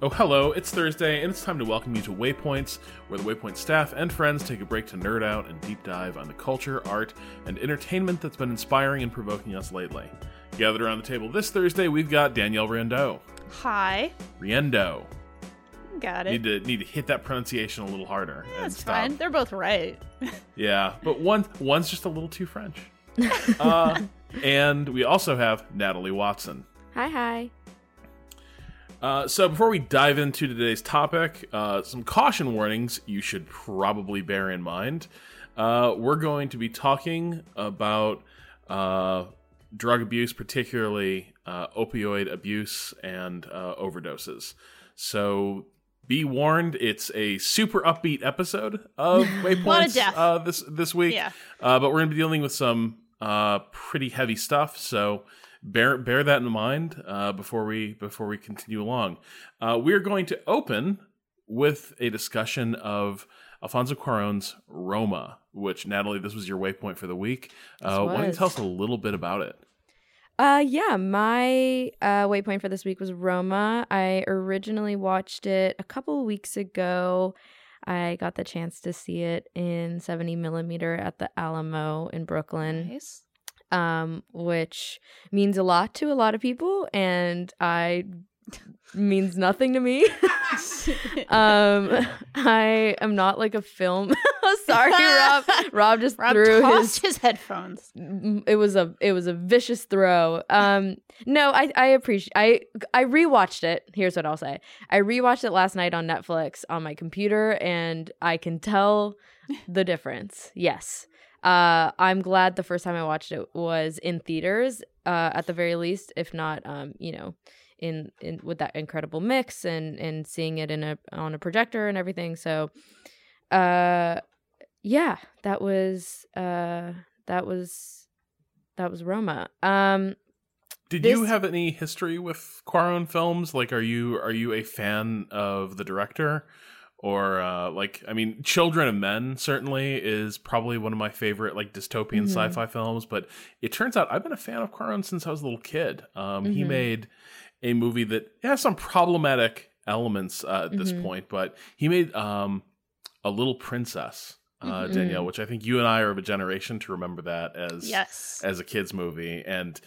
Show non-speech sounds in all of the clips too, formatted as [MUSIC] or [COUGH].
Oh, hello, it's Thursday, and it's time to welcome you to Waypoints, where the Waypoint staff and friends take a break to nerd out and deep dive on the culture, art, and entertainment that's been inspiring and provoking us lately. Gathered around the table this Thursday, we've got Danielle Riendeau. Hi. Riendeau. Got it. Need to need to hit that pronunciation a little harder. and That's stop. fine. They're both right. [LAUGHS] Yeah, but one one's just a little too French. uh, [LAUGHS] and we also have Natalie Watson. Hi, hi. Uh, so before we dive into today's topic, uh, some caution warnings you should probably bear in mind. Uh, we're going to be talking about uh, drug abuse, particularly uh, opioid abuse and uh, overdoses. So be warned, it's a super upbeat episode of [LAUGHS] Waypoints uh, this this week. Yeah. Uh, but we're going to be dealing with some uh, pretty heavy stuff. So bear bear that in mind uh, before we before we continue along. Uh, we're going to open with a discussion of Alfonso Cuarón's Roma, which Natalie, this was your waypoint for the week. Uh, why don't you tell us a little bit about it? Uh, yeah, my uh, waypoint for this week was Roma. I originally watched it a couple weeks ago. I got the chance to see it in 70 millimeter at the Alamo in Brooklyn, Nice. Um, which means a lot to a lot of people, and I means nothing to me. [LAUGHS] um, I am not like a film. [LAUGHS] Sorry, Rob. [LAUGHS] Rob just Rob threw his his headphones. it was a it was a vicious throw. Um no, I I appreciate I I rewatched it. Here's what I'll say. I rewatched it last night on Netflix on my computer and I can tell the difference. Yes. Uh I'm glad the first time I watched it was in theaters uh at the very least if not um you know in in with that incredible mix and and seeing it in a on a projector and everything. So uh yeah, that was uh that was that was Roma. Um Did you have any history with Cuarón films? Like, are you are you a fan of the director? Or uh, like, I mean, Children of Men certainly is probably one of my favorite like dystopian Mhm. sci-fi films. But it turns out I've been a fan of Cuarón since I was a little kid. Um, He Mhm. made a movie that has some problematic elements uh, at this Mhm. point, but he made um, a Little Princess, uh, Mhm. Danielle, which I think you and I are of a generation to remember that as Yes. as a kids movie and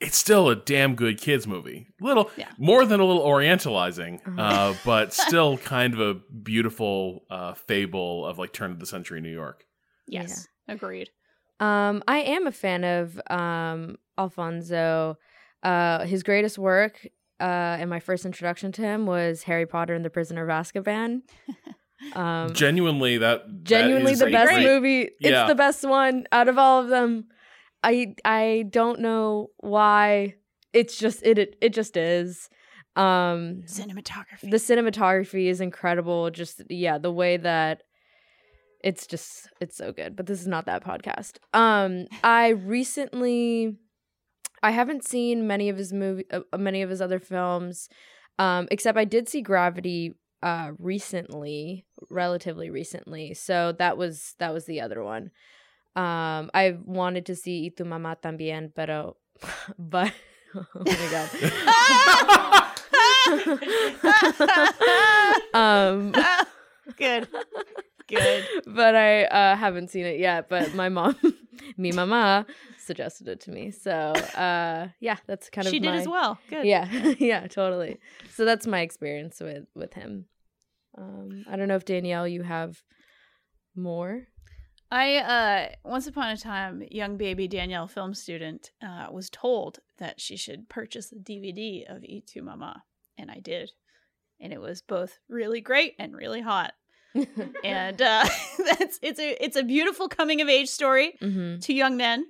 it's still a damn good kids movie little Yeah. more than a little orientalizing Uh-huh. uh, but still kind of a beautiful uh, fable of like turn of the century new york yes. Agreed. um I am a fan of um Alfonso. Uh his greatest work uh and my first introduction to him was Harry Potter and the Prisoner of Azkaban. [LAUGHS] Um genuinely that that genuinely is the a best great- movie. It's Yeah. the best one out of all of them. I I don't know why. It's just it it, it just is. Um Cinematography. the cinematography is incredible. Just yeah, the way that it's just it's so good. But this is not that podcast. Um [LAUGHS] I recently I haven't seen many of his movie uh, many of his other films. Um except I did see Gravity uh recently, relatively recently. So that was that was the other one. Um I wanted to see Y tu mamá también, pero [LAUGHS] but oh my god. um Good. Good. but I uh, haven't seen it yet. But my mom, [LAUGHS] mi mama, suggested it to me. So uh, yeah, that's kind of she did my- as well. Good. Yeah, [LAUGHS] yeah, totally. So that's my experience with with him. Um, I don't know if Danielle, you have more. I uh once upon a time, young baby Danielle film student uh was told that she should purchase a DVD of Y tu mamá, and I did. And it was both really great and really hot. [LAUGHS] And uh [LAUGHS] that's it's a it's a beautiful coming of age story. hmm two young men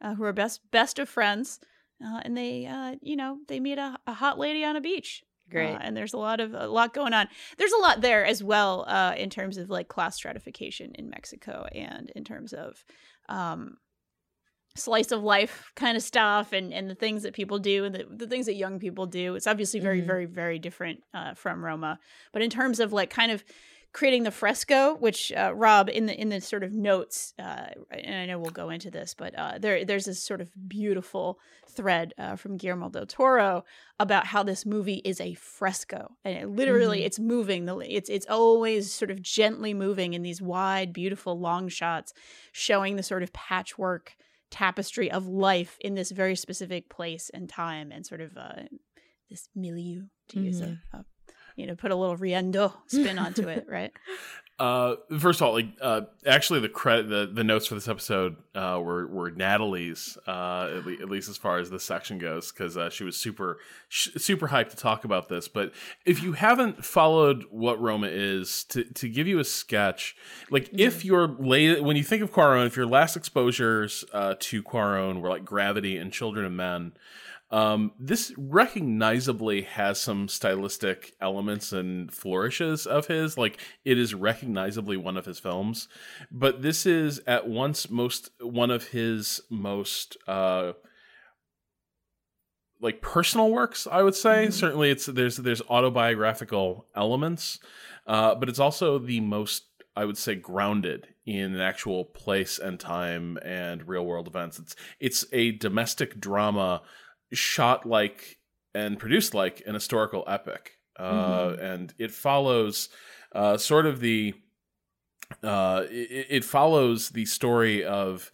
uh, who are best best of friends, uh, and they uh, you know they meet a, a hot lady on a beach. Great. Uh, and there's a lot of a lot going on. There's a lot there as well uh, in terms of like class stratification in Mexico and in terms of um, slice of life kind of stuff and, and the things that people do and the, the things that young people do. It's obviously very, Mhm. very, very different uh, from Roma. But in terms of like kind of creating the fresco, which uh, Rob in the in the sort of notes, uh, and I know we'll go into this, but uh, there there's this sort of beautiful thread uh, from Guillermo del Toro about how this movie is a fresco, and it literally Mhm. it's moving. The it's it's always sort of gently moving in these wide, beautiful long shots, showing the sort of patchwork tapestry of life in this very specific place and time, and sort of uh, this milieu to use a, a you know put a little Riendeau [LAUGHS] spin onto it, right? Uh, first of all, like uh, actually, the credit, the, the notes for this episode uh, were were Natalie's, uh, at, le- at least as far as this section goes, because uh, she was super sh- super hyped to talk about this. But if you haven't followed what Roma is, to to give you a sketch, like if your late when you think of Cuarón, if your last exposures uh, to Cuarón were like Gravity and Children of Men. Um, this recognizably has some stylistic elements and flourishes of his. Like it is recognizably one of his films, but this is at once most one of his most uh like personal works. I would say Mhm. certainly it's there's there's autobiographical elements, uh, but it's also the most I would say grounded in an actual place and time and real world events. It's it's a domestic drama shot like and produced like an historical epic, uh, and it follows uh, sort of the uh, it, it follows the story of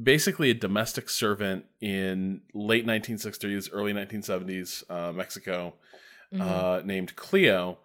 basically a domestic servant in late 1960s, early 1970s uh, Mexico uh, named Cleo,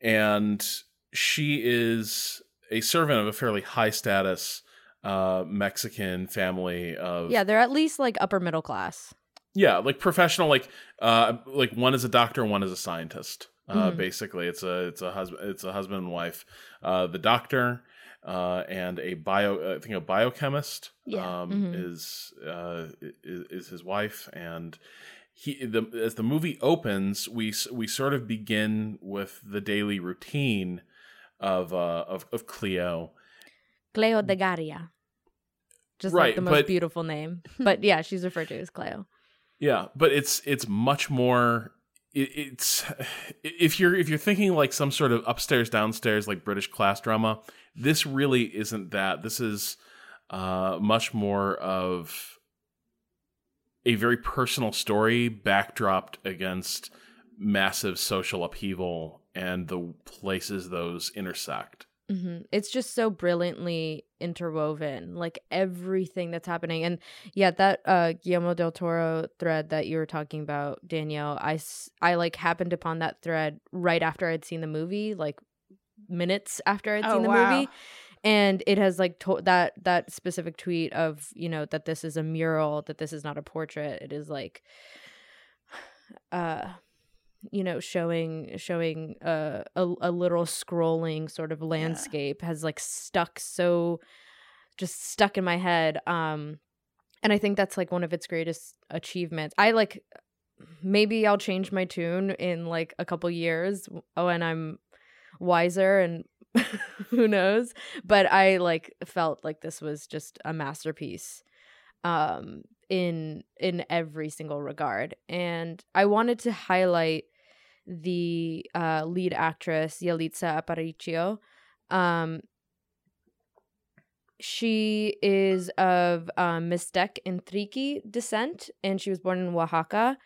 and she is a servant of a fairly high status uh, Mexican family of yeah, they're at least like upper middle class. Yeah, like professional, like uh, like one is a doctor, one is a scientist. Uh, Mhm. Basically, it's a it's a husband it's a husband and wife. Uh, the doctor uh, and a bio I think a biochemist Yeah. um, Mhm. is, uh, is is his wife, and he the as the movie opens, we we sort of begin with the daily routine of uh, of of Cleo. Cleodegaria. Just Right, like the most but- beautiful name. But yeah, she's referred to as Cleo. Yeah, but it's it's much more. It, it's [SIGHS] if you're if you're thinking like some sort of upstairs downstairs like British class drama, this really isn't that. This is uh, much more of a very personal story backdropped against massive social upheaval and the places those intersect. Hmm It's just so brilliantly interwoven, like everything that's happening. And yeah, that uh, Guillermo del Toro thread that you were talking about, Danielle, I, I like happened upon that thread right after I'd seen the movie, like minutes after I'd Oh, seen the wow. movie. And it has like to- that that specific tweet of you know that this is a mural, that this is not a portrait. It is like, [SIGHS] uh, you know showing showing uh, a a literal scrolling sort of landscape has like stuck so just stuck in my head um and i think that's like one of its greatest achievements. I like maybe i'll change my tune in like a couple years when i'm wiser and [LAUGHS] who knows? But i like felt like this was just a masterpiece um in in every single regard. And i wanted to highlight the uh lead actress Yalitza Aparicio um she is of um, Mixtec and Triqui descent, and she was born in Oaxaca.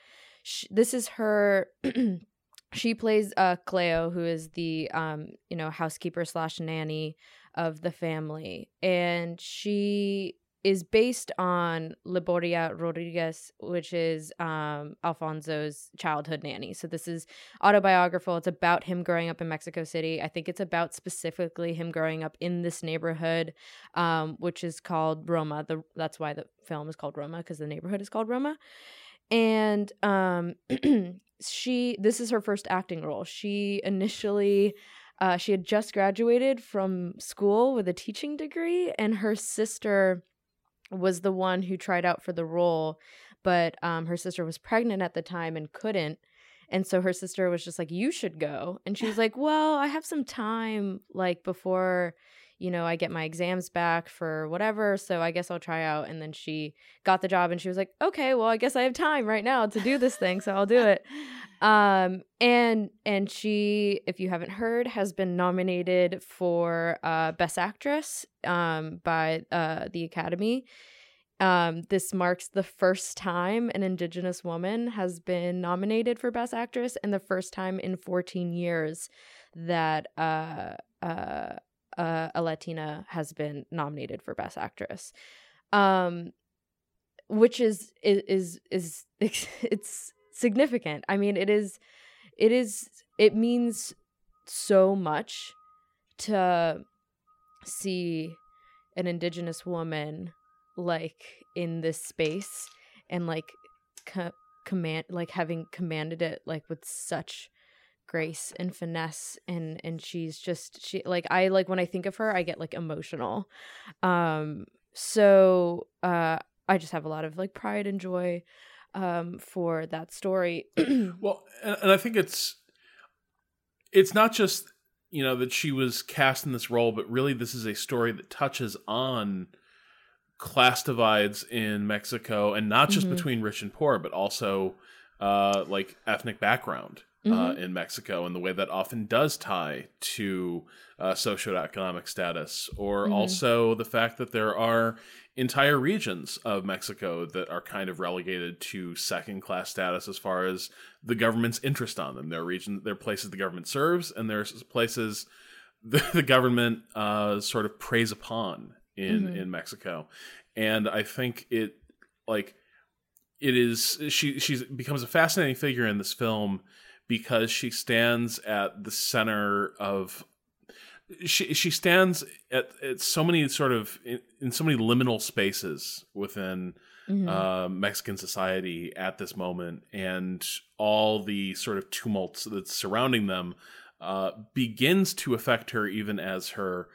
Sh this is her. [CLEARS THROAT] she plays uh, Cleo, who is the um, you know housekeeper slash nanny of the family, and she is based on Liboria Rodriguez, which is um, Alfonso's childhood nanny. So this is autobiographical. It's about him growing up in Mexico City. I think it's about specifically him growing up in this neighborhood, um, which is called Roma. The that's why the film is called Roma because the neighborhood is called Roma. And um, [CLEARS THROAT] she this is her first acting role. She initially uh, she had just graduated from school with a teaching degree, and her sister was the one who tried out for the role, but um, her sister was pregnant at the time and couldn't. And so her sister was just like, "You should go," and she was [LAUGHS] like, "Well, I have some time, like before." You know, I get my exams back for whatever, so I guess I'll try out. And then she got the job and she was like, okay, well, I guess I have time right now to do this thing, so I'll do it. [LAUGHS] Um, and and she, if you haven't heard, has been nominated for uh, Best Actress um, by uh, the Academy. Um, this marks the first time an Indigenous woman has been nominated for Best Actress, and the first time in 14 years that uh, uh, uh, a Latina has been nominated for Best Actress. Um, which is is is, is [LAUGHS] it's significant. I mean, it is, it is, it means so much to see an indigenous woman like in this space and like co- command like having commanded it like with such grace and finesse and and she's just she like I like when I think of her I get like emotional um so uh I just have a lot of like pride and joy um, for that story. [CLEARS THROAT] well, and, I think it's it's not just you know that she was cast in this role, but really this is a story that touches on class divides in Mexico, and not just mm-hmm. between rich and poor, but also uh, like ethnic background. Uh, mm-hmm. Uh, in Mexico, and the way that often does tie to uh, socioeconomic status, or mm-hmm. also the fact that there are entire regions of Mexico that are kind of relegated to second class status as far as the government's interest on them. There are region, there are places the government serves, and there's places [LAUGHS] the, the government uh, sort of preys upon in mm-hmm. in Mexico. And I think it like it is she she becomes a fascinating figure in this film because she stands at the center of she she stands at, at so many sort of in, in so many liminal spaces within mm-hmm. uh, Mexican society at this moment, and all the sort of tumults that's surrounding them uh, begins to affect her, even as her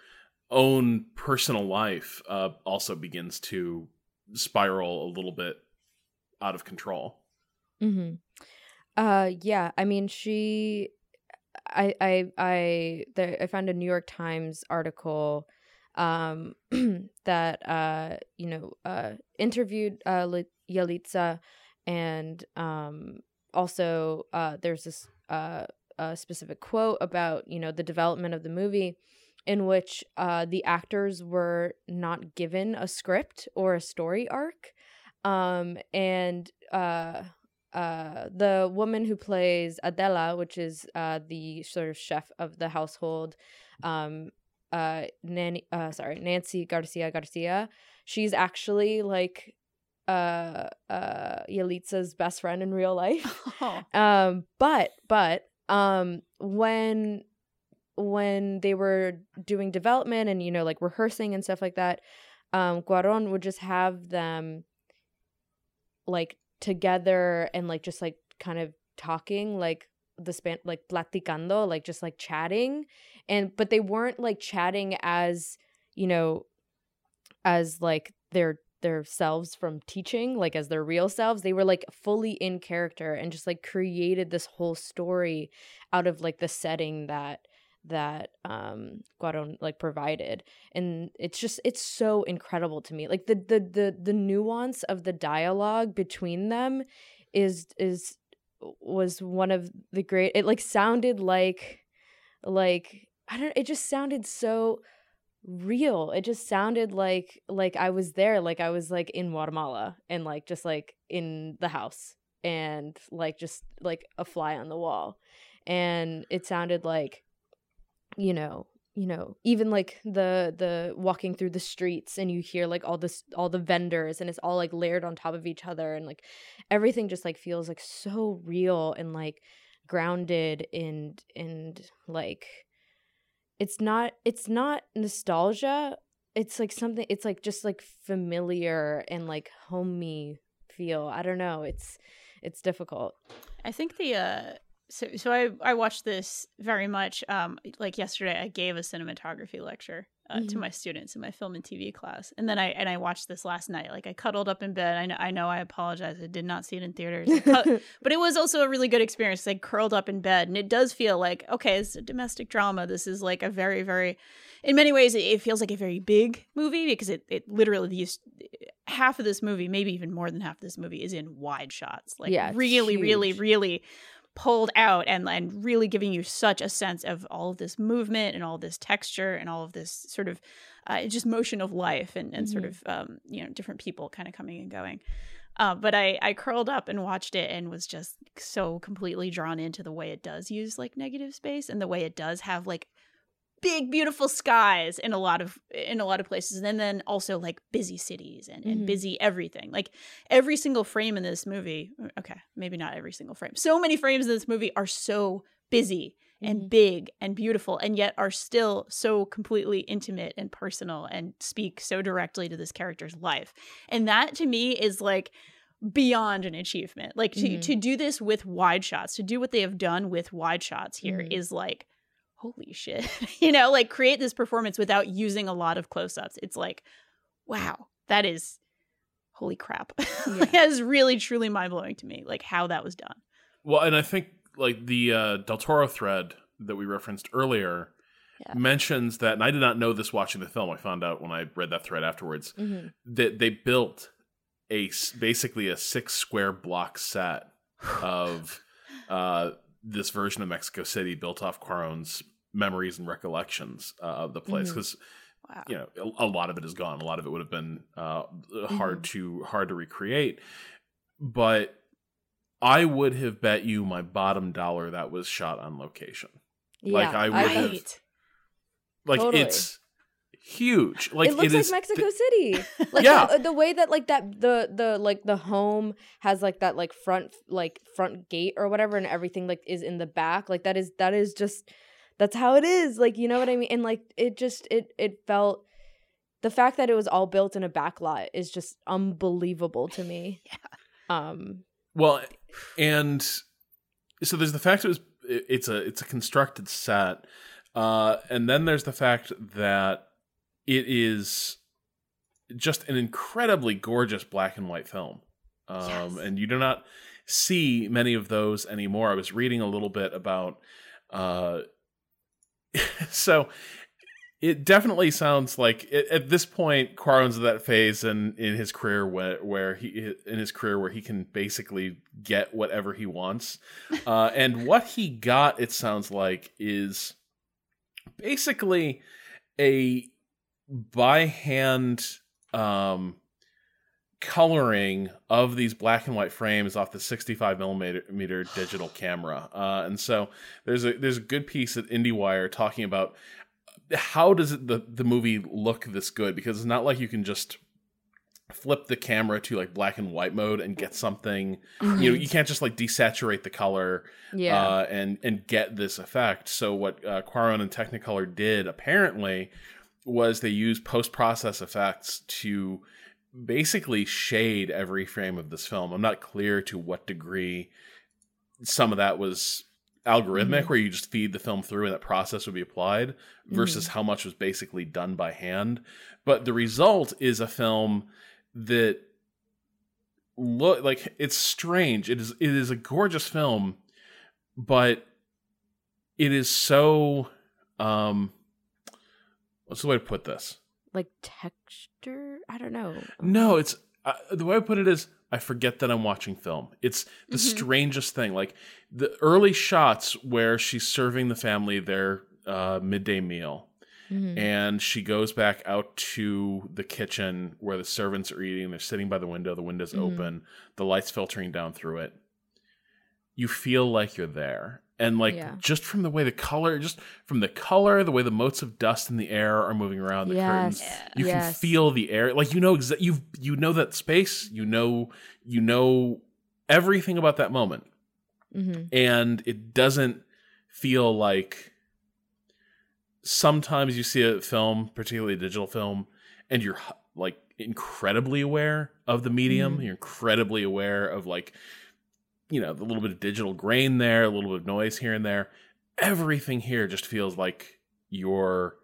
own personal life uh, also begins to spiral a little bit out of control. Mm-hmm. Uh, yeah. I mean, she I I I there, I found a New York Times article um [CLEARS THROAT] that uh you know uh interviewed uh Yalitza and um also uh there's this uh a specific quote about you know the development of the movie in which uh the actors were not given a script or a story arc um and uh uh, the woman who plays Adela, which is uh, the sort of chef of the household, um, uh, Nanny, uh, sorry, Nancy Garcia Garcia. She's actually like uh, uh, Yalitza's best friend in real [LAUGHS] life. Oh. Um, but but um, when when they were doing development and you know like rehearsing and stuff like that, um, Cuaron would just have them like together and like just like kind of talking like the span like platicando like just like chatting. And but they weren't like chatting as you know as like their their selves from teaching like as their real selves. They were like fully in character and just like created this whole story out of like the setting that that um like provided and it's just it's so incredible to me like the the the the nuance of the dialogue between them is is was one of the great it like sounded like like I don't it just sounded so real it just sounded like like I was there like I was like in Guatemala and like just like in the house and like just like a fly on the wall and it sounded like you know you know even like the the walking through the streets and you hear like all this all the vendors and it's all like layered on top of each other and like everything just like feels like so real and like grounded and and like it's not it's not nostalgia. It's like something it's like just like familiar and like homey feel. I don't know. It's it's difficult. I think the uh so so I I watched this very much um like yesterday I gave a cinematography lecture uh, to Mhm. my students in my film and TV class and then I and I watched this last night like I cuddled up in bed I know I know I apologize I did not see it in theaters cu- [LAUGHS] but it was also a really good experience like curled up in bed and it does feel like okay it's a domestic drama this is like a very very in many ways it, it feels like a very big movie because it it literally these half of this movie maybe even more than half of this movie is in wide shots like Yeah, really really really pulled out and and really giving you such a sense of all of this movement and all of this texture and all of this sort of uh, just motion of life and, and sort of um, you know different people kind of coming and going. Uh, but I, I curled up and watched it and was just so completely drawn into the way it does use like negative space and the way it does have like big beautiful skies in a lot of in a lot of places and then also like busy cities and, and Mhm. busy everything like every single frame in this movie okay maybe not every single frame so many frames in this movie are so busy and Mhm. big and beautiful and yet are still so completely intimate and personal and speak so directly to this character's life and that to me is like beyond an achievement like to Mhm. to do this with wide shots to do what they have done with wide shots here is Mhm. like holy shit [LAUGHS] you know like create this performance without using a lot of close-ups it's like wow that is holy crap [LAUGHS] Yeah. that is really truly mind-blowing to me like how that was done Well, and I think like the uh, Del Toro thread that we referenced earlier Yeah. mentions that, and I did not know this watching the film. I found out when I read that thread afterwards Mhm. that they built a basically a six square block set [SIGHS] of uh, this version of Mexico City built off Cuarón's memories and recollections uh, of the place because wow you know a, a lot of it is gone. A lot of it would have been uh, hard to hard to recreate, but I would have bet you my bottom dollar that was shot on location. Like, yeah I would have- Like Totally. it's huge. Like it looks is like Mexico City. [LAUGHS] Like Yeah. the, the way that like that the the like the home has like that like front like front gate or whatever and everything like is in the back. Like that is that is just that's how it is. Like you know what I mean? And like it just it it felt the fact that it was all built in a back lot is just unbelievable to me. [LAUGHS] Yeah. Um Well, and so there's the fact it was it's a it's a constructed set, uh, and then there's the fact that it is just an incredibly gorgeous black and white film, um, Yes. and you do not see many of those anymore. I was reading a little bit about, uh, [LAUGHS] so it definitely sounds like at, at this point Cuarón's at that phase in in his career where where he in his career where he can basically get whatever he wants, [LAUGHS] uh, and what he got it sounds like is basically a by hand um coloring of these black and white frames off the 65 millimeter digital camera uh, and so there's a there's a good piece at IndieWire talking about how does it, the the movie look this good because it's not like you can just flip the camera to like black and white mode and get something you know you can't just like desaturate the color yeah. uh, and and get this effect. So what uh, Cuarón and Technicolor did apparently was they used post process effects to basically shade every frame of this film. I'm not clear to what degree some of that was algorithmic, Mhm. where you just feed the film through and that process would be applied, versus how much was basically done by hand. But the result is a film that look like it's strange. It is it is a gorgeous film, but it is so um what's the way to put this? like texture? I don't know. No, it's uh, the way I put it is I forget that I'm watching film. It's the Mhm. strangest thing. Like the early shots where she's serving the family their uh, midday meal, Mhm. and she goes back out to the kitchen where the servants are eating. They're sitting by the window. The window's Mhm. open. The lights filtering down through it. You feel like you're there, and like Yeah. just from the way the color just from the color the way the motes of dust in the air are moving around the curtains Yes. you can feel the air like you know exa- you you know that space you know you know everything about that moment hmm and it doesn't feel like sometimes you see a film particularly a digital film and you're like incredibly aware of the medium Mhm. you're incredibly aware of like you know a little bit of digital grain there a little bit of noise here and there everything here just feels like you're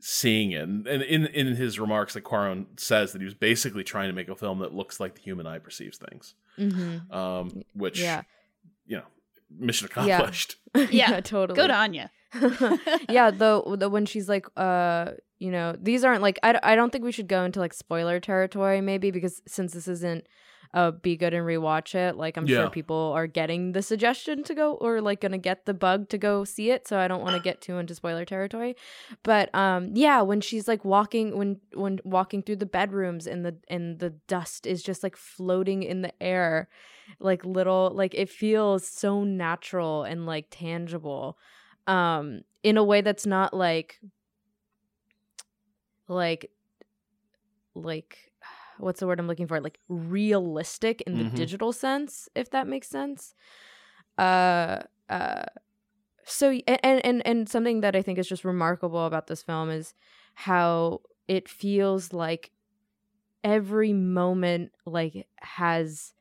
seeing it and and in in his remarks like Cuarón says that he was basically trying to make a film that looks like the human eye perceives things hmm um which Yeah. you know mission Yeah. [LAUGHS] accomplished Yeah. [LAUGHS] totally. Good on you. [LAUGHS] yeah, though the when she's like, uh, you know, these aren't like I, I don't think we should go into like spoiler territory maybe because since this isn't uh be good and rewatch it, like I'm Yeah. sure people are getting the suggestion to go or like gonna get the bug to go see it, so I don't want to get too into spoiler territory. But um yeah, when she's like walking when when walking through the bedrooms and the and the dust is just like floating in the air like little like it feels so natural and like tangible um in a way that's not like like like what's the word i'm looking for? Like realistic in the Mhm. digital sense if that makes sense. Uh uh so and and and something that i think is just remarkable about this film is how it feels like every moment like has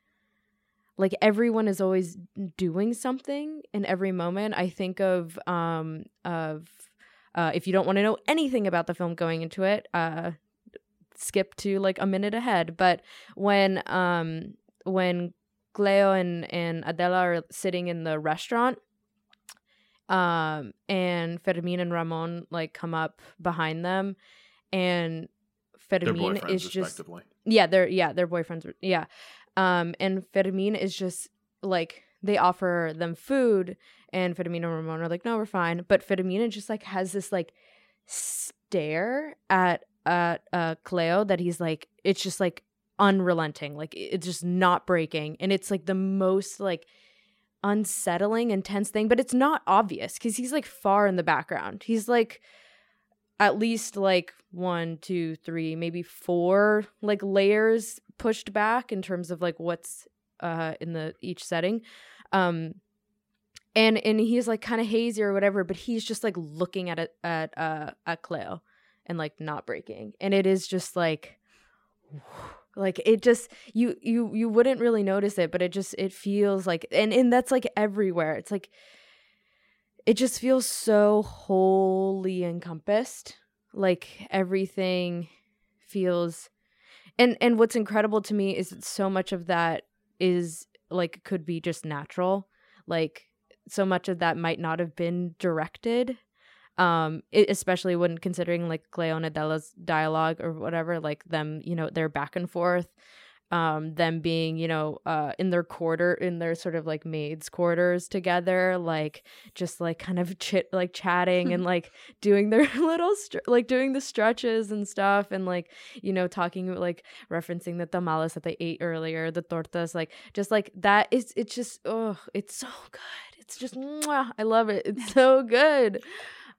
like everyone is always doing something in every moment. I think of um of uh if you don't want to know anything about the film going into it uh skip to like a minute ahead but when um when Cleo and and Adela are sitting in the restaurant um and Fermin and Ramon like come up behind them and Fermin is just yeah they're yeah their boyfriends yeah. Um and Fermin is just like they offer them food and Fermin and Ramon are like no we're fine. But Fermin just like has this like stare at at uh Cleo that he's like it's just like unrelenting like it's just not breaking and it's like the most like unsettling intense thing but it's not obvious because he's like far in the background. He's like at least like one two three maybe four like layers pushed back in terms of like what's uh in the each setting um and and he's like kind of hazy or whatever but he's just like looking at it at uh at cleo and like not breaking. And it is just like [SIGHS] like it just you you you wouldn't really notice it but it just it feels like and and that's like everywhere. It's like it just feels so wholly encompassed. Like everything feels and and what's incredible to me is that so much of that is like could be just natural. Like so much of that might not have been directed um it, especially when considering like Cleo and Adela's dialogue or whatever like them you know their back and forth um them being you know uh in their quarter in their sort of like maids quarters together like just like kind of chit like chatting and [LAUGHS] like doing their [LAUGHS] little str- like doing the stretches and stuff and like you know talking like referencing the tamales that they ate earlier the tortas like just like that is it's just oh it's so good. It's just mwah, i love it. It's [LAUGHS] so good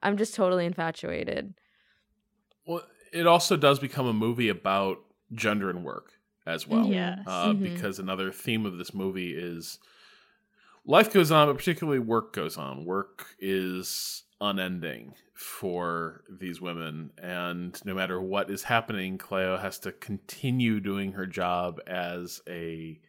i'm just totally infatuated well it also does become a movie about gender and work as well Mhm. Yes. uh, Mhm. because another theme of this movie is life goes on, but particularly work goes on. Work is unending for these women, and no matter what is happening, Cleo has to continue doing her job as a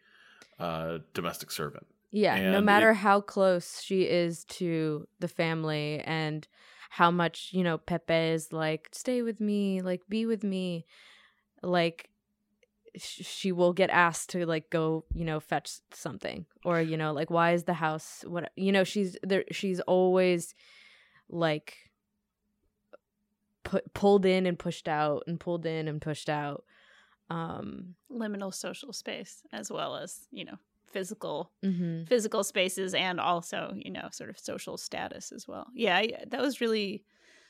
uh, domestic servant. Yeah, no matter it- how close she is to the family and how much, you know, Pepe is like, stay with me, like, be with me, like, sh- she will get asked to, like, go, you know, fetch something. Or, you know, like, why is the house, what, you know, she's there, she's always like, put, pulled in and pushed out and pulled in and pushed out. Um, Liminal social space as well as, you know, physical mhm. physical spaces and also, you know, sort of social status as well. Yeah, I, that was really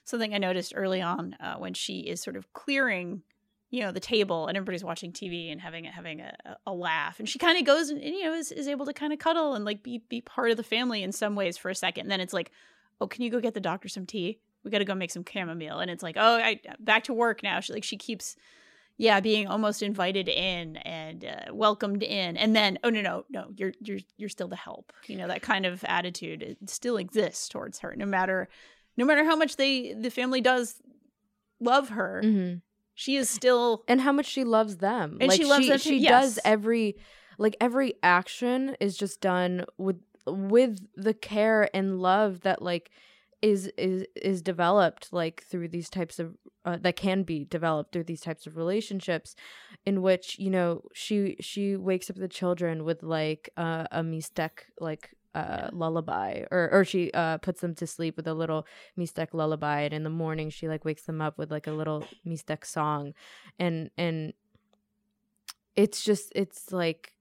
something I noticed early on uh, when she is sort of clearing you know the table and everybody's watching TV and having a, having a, a laugh. And she kind of goes and you know is, is able to kind of cuddle and like be be part of the family in some ways for a second. And then it's like oh can you go get the doctor some tea? We got to go make some chamomile. And it's like oh I back to work now. She like she keeps yeah being almost invited in and uh, welcomed in. And then oh no no no you're you're you're still the help. You know that kind of attitude it still exists towards her no matter no matter how much they the family does love her hmm she is still and how much she loves them. And like she loves them she yes. does every like every action is just done with with the care and love that like is is is developed like through these types of uh, that can be developed through these types of relationships in which you know she she wakes up the children with like uh, a Mixtec like uh, lullaby or or she uh puts them to sleep with a little Mixtec lullaby and in the morning she like wakes them up with like a little Mixtec song. And and it's just it's like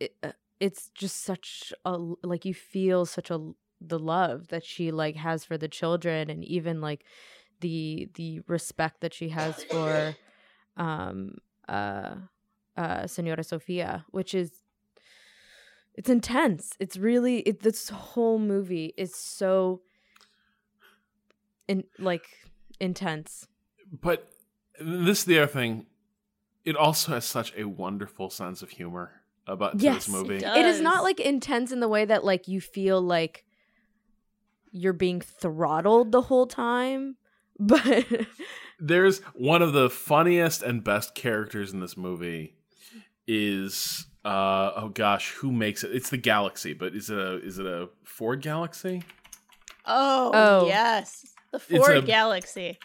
it, uh, it's just such a like you feel such a the love that she like has for the children and even like the the respect that she has for um uh uh senora sofia which is it's intense it's really it this whole movie is so in like intense But this is the other thing. It also has such a wonderful sense of humor about Yes, this movie. it it is not like intense in the way that like you feel like you're being throttled the whole time [LAUGHS] but There's one of the funniest and best characters in this movie is uh oh gosh, who makes it? It's the Galaxie, but is it a is it a Ford Galaxie? oh, Oh. yes the Ford a- Galaxie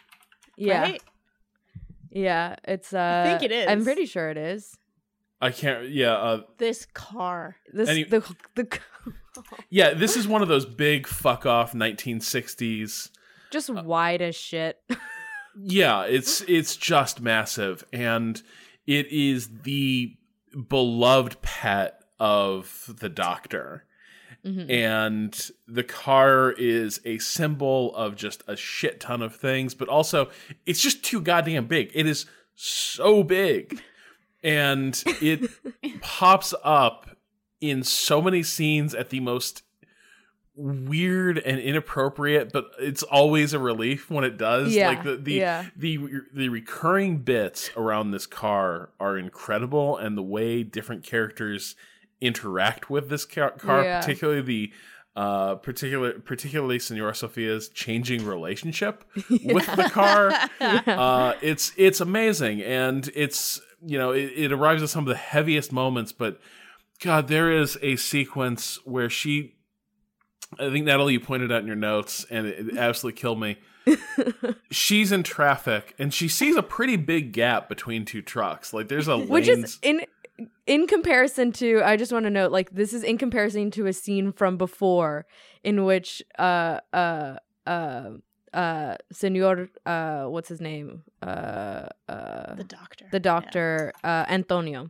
yeah right? yeah it's uh I think it is. i'm pretty sure it is I can't yeah, uh this car this Any- the the yeah, this is one of those big fuck off 1960s just wide as shit Yeah, [LAUGHS] it's it's just massive and it is the beloved pet of the doctor. Mhm. And the car is a symbol of just a shit ton of things, but also it's just too goddamn big. It is so big. And it [LAUGHS] pops up in so many scenes at the most weird and inappropriate, but it's always a relief when it does. Yeah, like the the, yeah. the the recurring bits around this car are incredible, and the way different characters interact with this car, car Yeah. particularly the uh particular particularly Senora Sofia's changing relationship [LAUGHS] with the car uh, it's it's amazing, and it's you know it, it arrives at some of the heaviest moments. But God, there is a sequence where she, I think Natalie, you pointed out in your notes, and it, it absolutely killed me. [LAUGHS] She's in traffic, and she sees a pretty big gap between two trucks. Like there's a which lanes. is in in comparison to i just want to note like this is in comparison to a scene from before in which uh uh uh uh senor uh what's his name uh uh the doctor the doctor uh antonio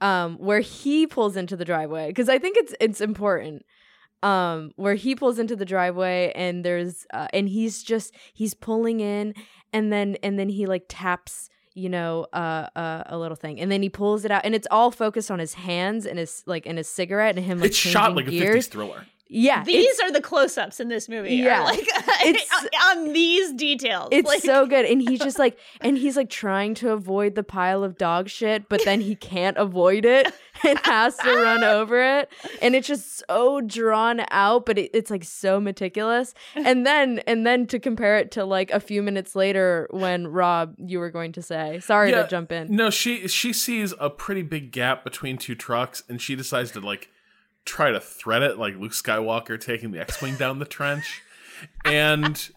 um where he pulls into the driveway because i think it's it's important um where he pulls into the driveway and there's uh, and he's just he's pulling in and then and then he like taps you know uh, uh a little thing and then he pulls it out and it's all focused on his hands and his like and his cigarette and him like it's shot like a gears. 50s thriller. Yeah These are the close-ups in this movie. Yeah. Yeah, like [LAUGHS] It's- on these details. it's like, so good and he's just like and he's like trying to avoid the pile of dog shit but then he can't avoid it [LAUGHS] and has to run [LAUGHS] over it and it's just so drawn out but it, it's like so meticulous and then and then to compare it to like a few minutes later when rob you were going to say sorry Yeah, to jump in No, she she sees a pretty big gap between two trucks, and she decides to like try to thread it, like Luke Skywalker taking the X-wing down the trench, and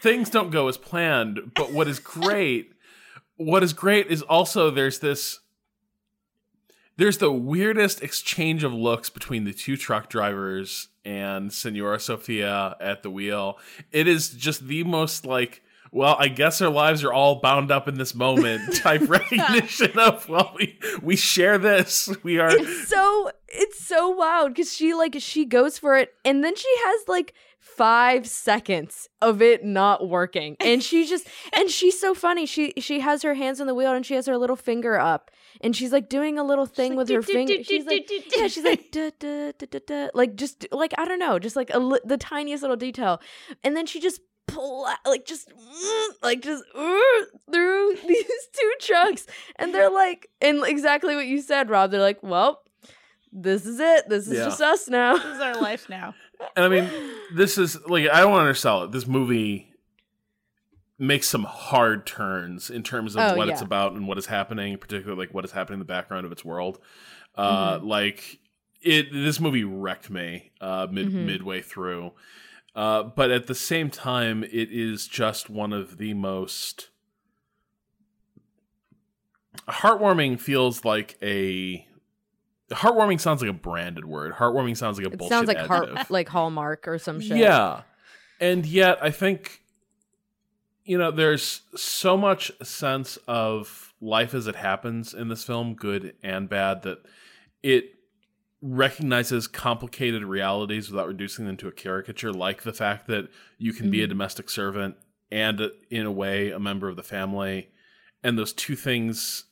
things don't go as planned. But what is great, what is great is also there's this. There's the weirdest exchange of looks between the two truck drivers and Senora Sofia at the wheel. It is just the most like well, I guess our lives are all bound up in this moment [LAUGHS] type recognition of well, we we share this. We are it's so it's so wild because she like she goes for it and then she has like five seconds of it not working and she just and she's so funny she she has her hands on the wheel and she has her little finger up and she's like doing a little thing with her finger she's like yeah she's like da, da, da, da, da, like just like i don't know just like a li- the tiniest little detail and then she just pull like just like just through [LAUGHS] these two trucks and they're like and exactly what you said rob they're like well this is it this is Yeah. just us now This is our life now. And I mean, this is like I don't want to undersell it. This movie makes some hard turns in terms of Oh, what it's about and what is happening, particularly like what is happening in the background of its world. Uh, Mm-hmm. Like it, this movie wrecked me uh, mid Mhm. midway through. Uh, but at the same time, it is just one of the most heartwarming. Feels like a heartwarming sounds like a branded word. Heartwarming sounds like a it bullshit sounds like heart [LAUGHS] like hallmark or some shit Yeah. And yet I think you know there's so much sense of life as it happens in this film, good and bad that it recognizes complicated realities without reducing them to a caricature like the fact that you can be a Mhm. domestic servant and in a way a member of the family and those two things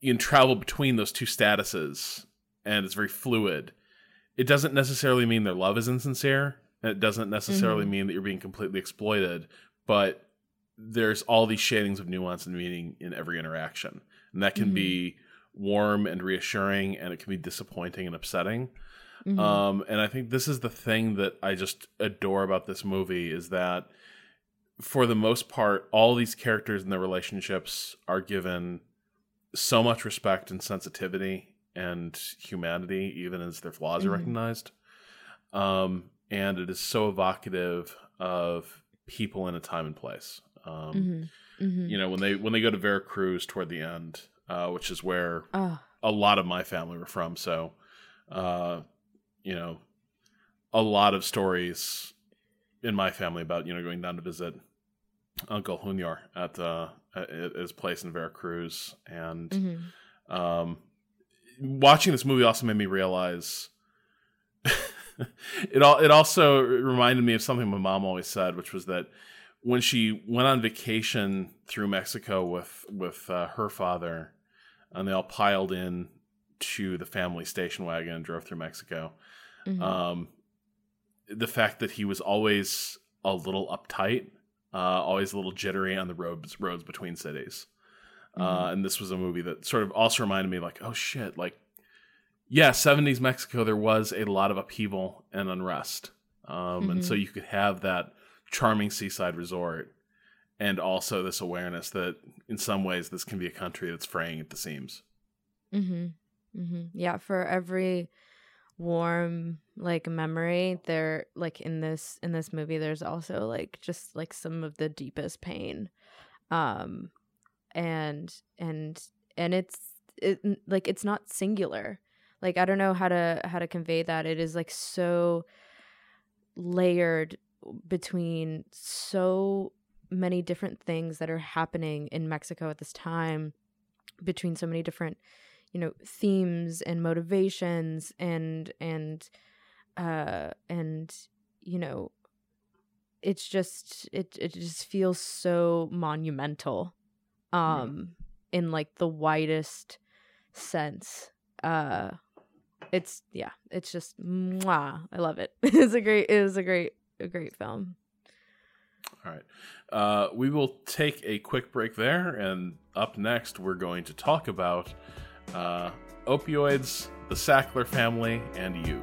you can travel between those two statuses and it's very fluid it doesn't necessarily mean their love is insincere and it doesn't necessarily Mhm. mean that you're being completely exploited but there's all these shadings of nuance and meaning in every interaction and that can Mhm. be warm and reassuring and it can be disappointing and upsetting Mhm. um, and I think this is the thing that I just adore about this movie is that for the most part, all these characters and their relationships are given so much respect and sensitivity and humanity, even as their flaws are Mhm. recognized. Um, and it is so evocative of people in a time and place. Um, Mhm. Mhm. You know, when they when they go to Veracruz toward the end, uh, which is where oh a lot of my family were from. So, uh, you know, a lot of stories in my family about you know going down to visit Uncle Junior at uh, at his place in Veracruz, and Mhm. um, watching this movie also made me realize. [LAUGHS] it all it also reminded me of something my mom always said, which was that when she went on vacation through Mexico with with uh, her father, and they all piled in to the family station wagon and drove through Mexico. Mhm. Um, the fact that he was always a little uptight, uh, always a little jittery on the roads roads between cities. Uh, Mhm. and this was a movie that sort of also reminded me, like, oh shit, like, yeah, '70s Mexico, there was a lot of upheaval and unrest, um, and so you could have that charming seaside resort, and also this awareness that, in some ways, this can be a country that's fraying at the seams. Mhm. Mhm. Yeah, for every warm like memory there like in this in this movie there's also like just like some of the deepest pain. Um and and and it's it like it's not singular. Like I don't know how to how to convey that. It is like so layered between so many different things that are happening in Mexico at this time between so many different you know themes and motivations and and uh and you know it's just it it just feels so monumental um in like the widest sense. Uh it's yeah it's just mwah, i love it. [LAUGHS] It's a great it is a great a great film All right. Uh, we will take a quick break there, and up next, we're going to talk about uh, opioids, the Sackler family, and you.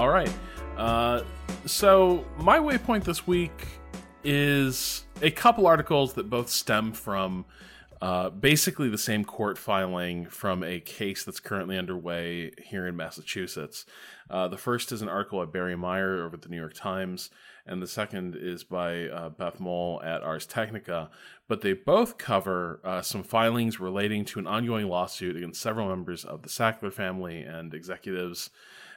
All right. Uh, so my waypoint this week is a couple articles that both stem from uh, basically the same court filing from a case that's currently underway here in Massachusetts. Uh, the first is an article by Barry Meier over at the New York Times, and the second is by uh, Beth Mole at Ars Technica. But they both cover uh, some filings relating to an ongoing lawsuit against several members of the Sackler family and executives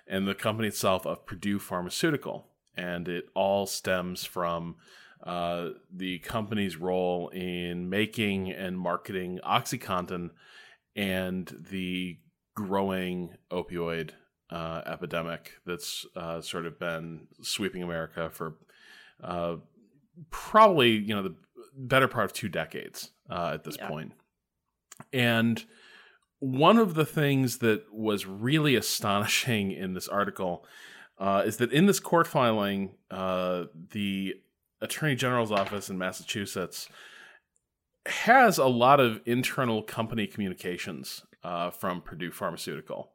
and the company itself of Purdue Pharmaceutical. And it all stems from uh, the company's role in making and marketing OxyContin and the growing opioid uh, epidemic that's uh, sort of been sweeping America for uh, probably you know the better part of two decades uh, at this yeah. point. And one of the things that was really astonishing in this article uh, is that in this court filing, uh, the Attorney General's office in Massachusetts has a lot of internal company communications uh, from Purdue Pharmaceutical.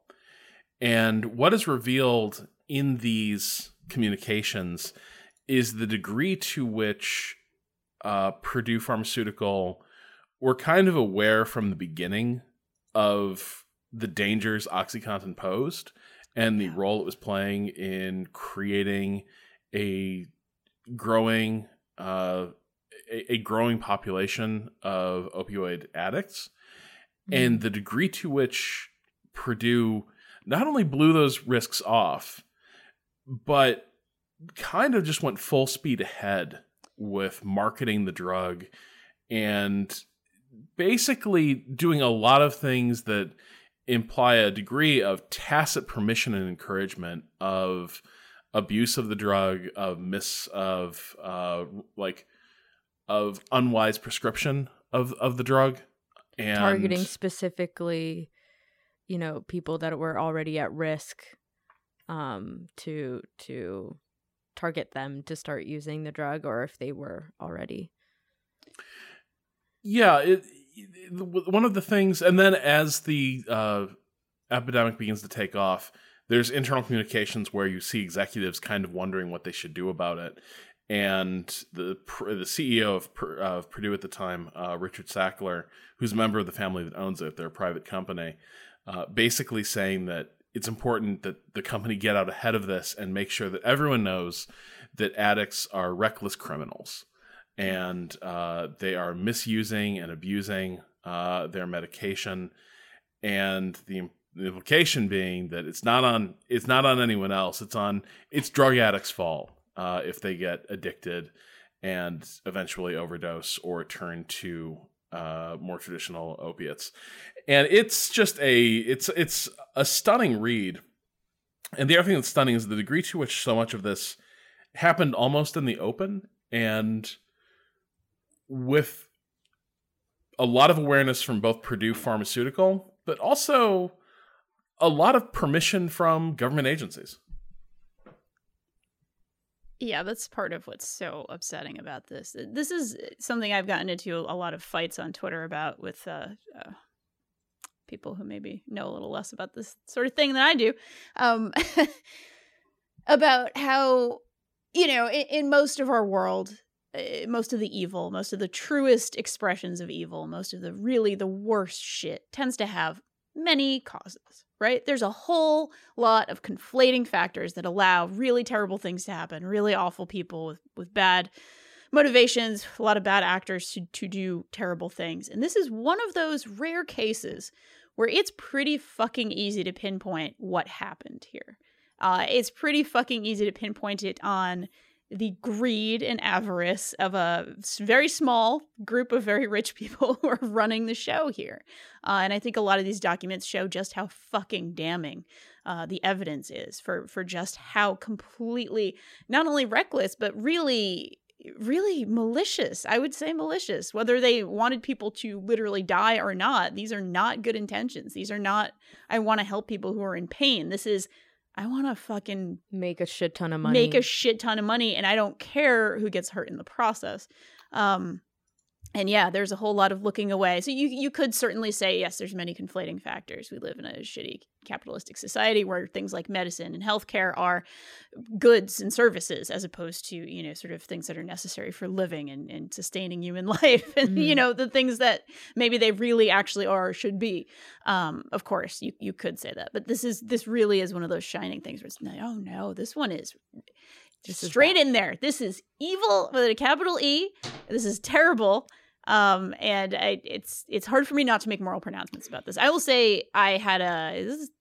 And what is revealed in these communications is the degree to which uh, Purdue Pharmaceutical were kind of aware from the beginning of the dangers OxyContin posed and the role it was playing in creating a growing uh, a, a, growing population of opioid addicts, mm. and the degree to which Purdue not only blew those risks off, but kind of just went full speed ahead with marketing the drug and basically doing a lot of things that imply a degree of tacit permission and encouragement of abuse of the drug, of miss of uh, like of unwise prescription of of the drug, and targeting specifically, you know, people that were already at risk, um, to to target them to start using the drug, or if they were already. Yeah, it, one of the things, and then as the uh, epidemic begins to take off, there's internal communications where you see executives kind of wondering what they should do about it. And the the CEO of, of Purdue at the time, uh, Richard Sackler, who's a member of the family that owns it, they're a private company, uh, basically saying that it's important that the company get out ahead of this and make sure that everyone knows that addicts are reckless criminals and uh, they are misusing and abusing uh, their medication, and the, implication being that it's not on it's not on anyone else. It's on it's drug addicts' fault uh, if they get addicted and eventually overdose or turn to uh, more traditional opiates. And it's just a it's it's a stunning read. And the other thing that's stunning is the degree to which so much of this happened almost in the open and with a lot of awareness from both Purdue Pharmaceutical, but also a lot of permission from government agencies. Yeah, that's part of what's so upsetting about this. This is something I've gotten into a lot of fights on Twitter about with uh, uh, people who maybe know a little less about this sort of thing than I do. Um, [LAUGHS] about how, you know, in, in most of our world, most of the evil, most of the truest expressions of evil, most of the really the worst shit tends to have many causes, right? There's a whole lot of conflating factors that allow really terrible things to happen, really awful people with, with bad motivations, a lot of bad actors to, to do terrible things. And this is one of those rare cases where it's pretty fucking easy to pinpoint what happened here. Uh, it's pretty fucking easy to pinpoint it on the greed and avarice of a very small group of very rich people [LAUGHS] who are running the show here. Uh, and I think a lot of these documents show just how fucking damning uh, the evidence is for for just how completely not only reckless but really really malicious. I would say malicious. Whether they wanted people to literally die or not, these are not good intentions. These are not I want to help people who are in pain. This is I want to fucking make a shit ton of money. Make a shit ton of money and I don't care who gets hurt in the process. Um and yeah, there's a whole lot of looking away. So you you could certainly say yes, there's many conflating factors. We live in a shitty capitalistic society where things like medicine and healthcare are goods and services as opposed to, you know, sort of things that are necessary for living and, and sustaining human [LAUGHS] life and mm-hmm. you know, the things that maybe they really actually are or should be. Um, of course, you you could say that. But this is this really is one of those shining things where it's no, oh no, this one is just straight in there. This is evil with a capital E. This is terrible. Um, and I, it's it's hard for me not to make moral pronouncements about this. I will say I had a this is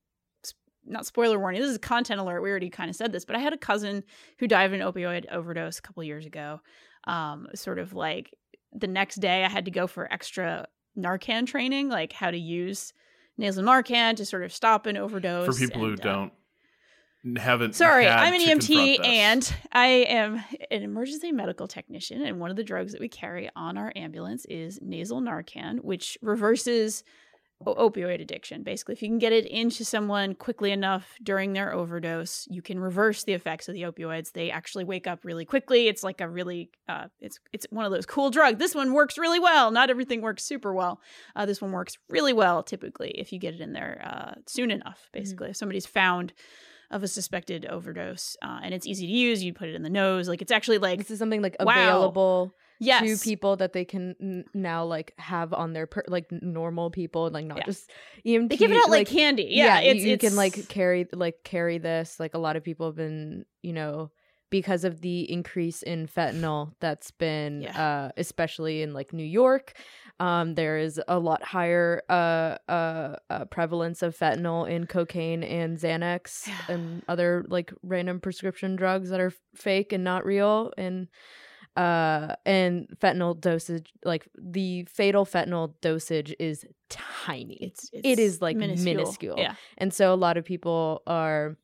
not spoiler warning. This is a content alert. We already kind of said this, but I had a cousin who died of an opioid overdose a couple years ago. Um, sort of like the next day, I had to go for extra Narcan training, like how to use nasal Narcan to sort of stop an overdose. For people and, who don't haven't sorry i'm an emt and i am an emergency medical technician and one of the drugs that we carry on our ambulance is nasal narcan which reverses opioid addiction. Basically if you can get it into someone quickly enough during their overdose you can reverse the effects of the opioids. They actually wake up really quickly. It's like a really uh, it's it's one of those cool drugs this one works really well. Not everything works super well. Uh, this one works really well typically if you get it in there uh, soon enough basically. Mm-hmm. if somebody's found of a suspected overdose, uh, and it's easy to use. You put it in the nose, like it's actually like this is something like wow. available. Yes. to people that they can n- now like have on their per- like normal people like not yeah. just EMT. They give it out like, like candy. Yeah, yeah it's, you, you can like carry like carry this. Like a lot of people have been you know because of the increase in fentanyl that's been yeah. uh especially in like New York um, there is a lot higher uh, uh, uh, prevalence of fentanyl in cocaine and Xanax and other like random prescription drugs that are fake and not real. And uh, and fentanyl dosage, like the fatal fentanyl dosage, is tiny. It's, it's it is like minuscule. minuscule. Yeah, and so a lot of people are,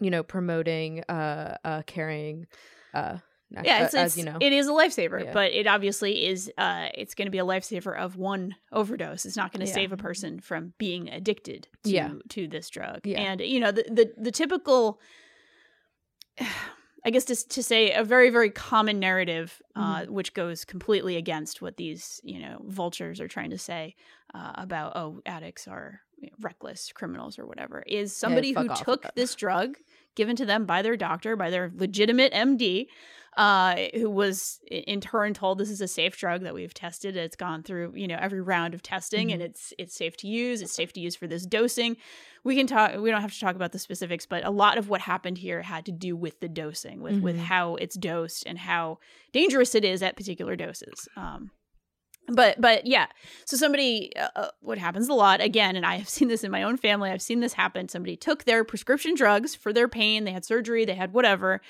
you know, promoting uh, uh carrying uh yeah, it's, as you know, it is a lifesaver, yeah. but it obviously is. Uh, it's going to be a lifesaver of one overdose. It's not going to yeah. save a person from being addicted to yeah. to this drug. And you know the the, the typical. [SIGHS] I guess to, to say a very very common narrative, uh, mm-hmm. which goes completely against what these you know vultures are trying to say uh, about oh addicts are you know, reckless criminals or whatever, is somebody who took this drug given to them by their doctor, by their legitimate MD, uh, who was in turn told this is a safe drug that we've tested. It's gone through you know every round of testing, mm-hmm. and it's it's safe to use. It's safe to use for this dosing. We can talk. We don't have to talk about the specifics, but a lot of what happened here had to do with the dosing, with mm-hmm. with how it's dosed and how dangerous it is at particular doses. Um, but but yeah. So somebody uh, uh, what happens a lot again and i have [LAUGHS] seen this in my own family i've seen this happen somebody took their prescription drugs for their pain they had surgery they had whatever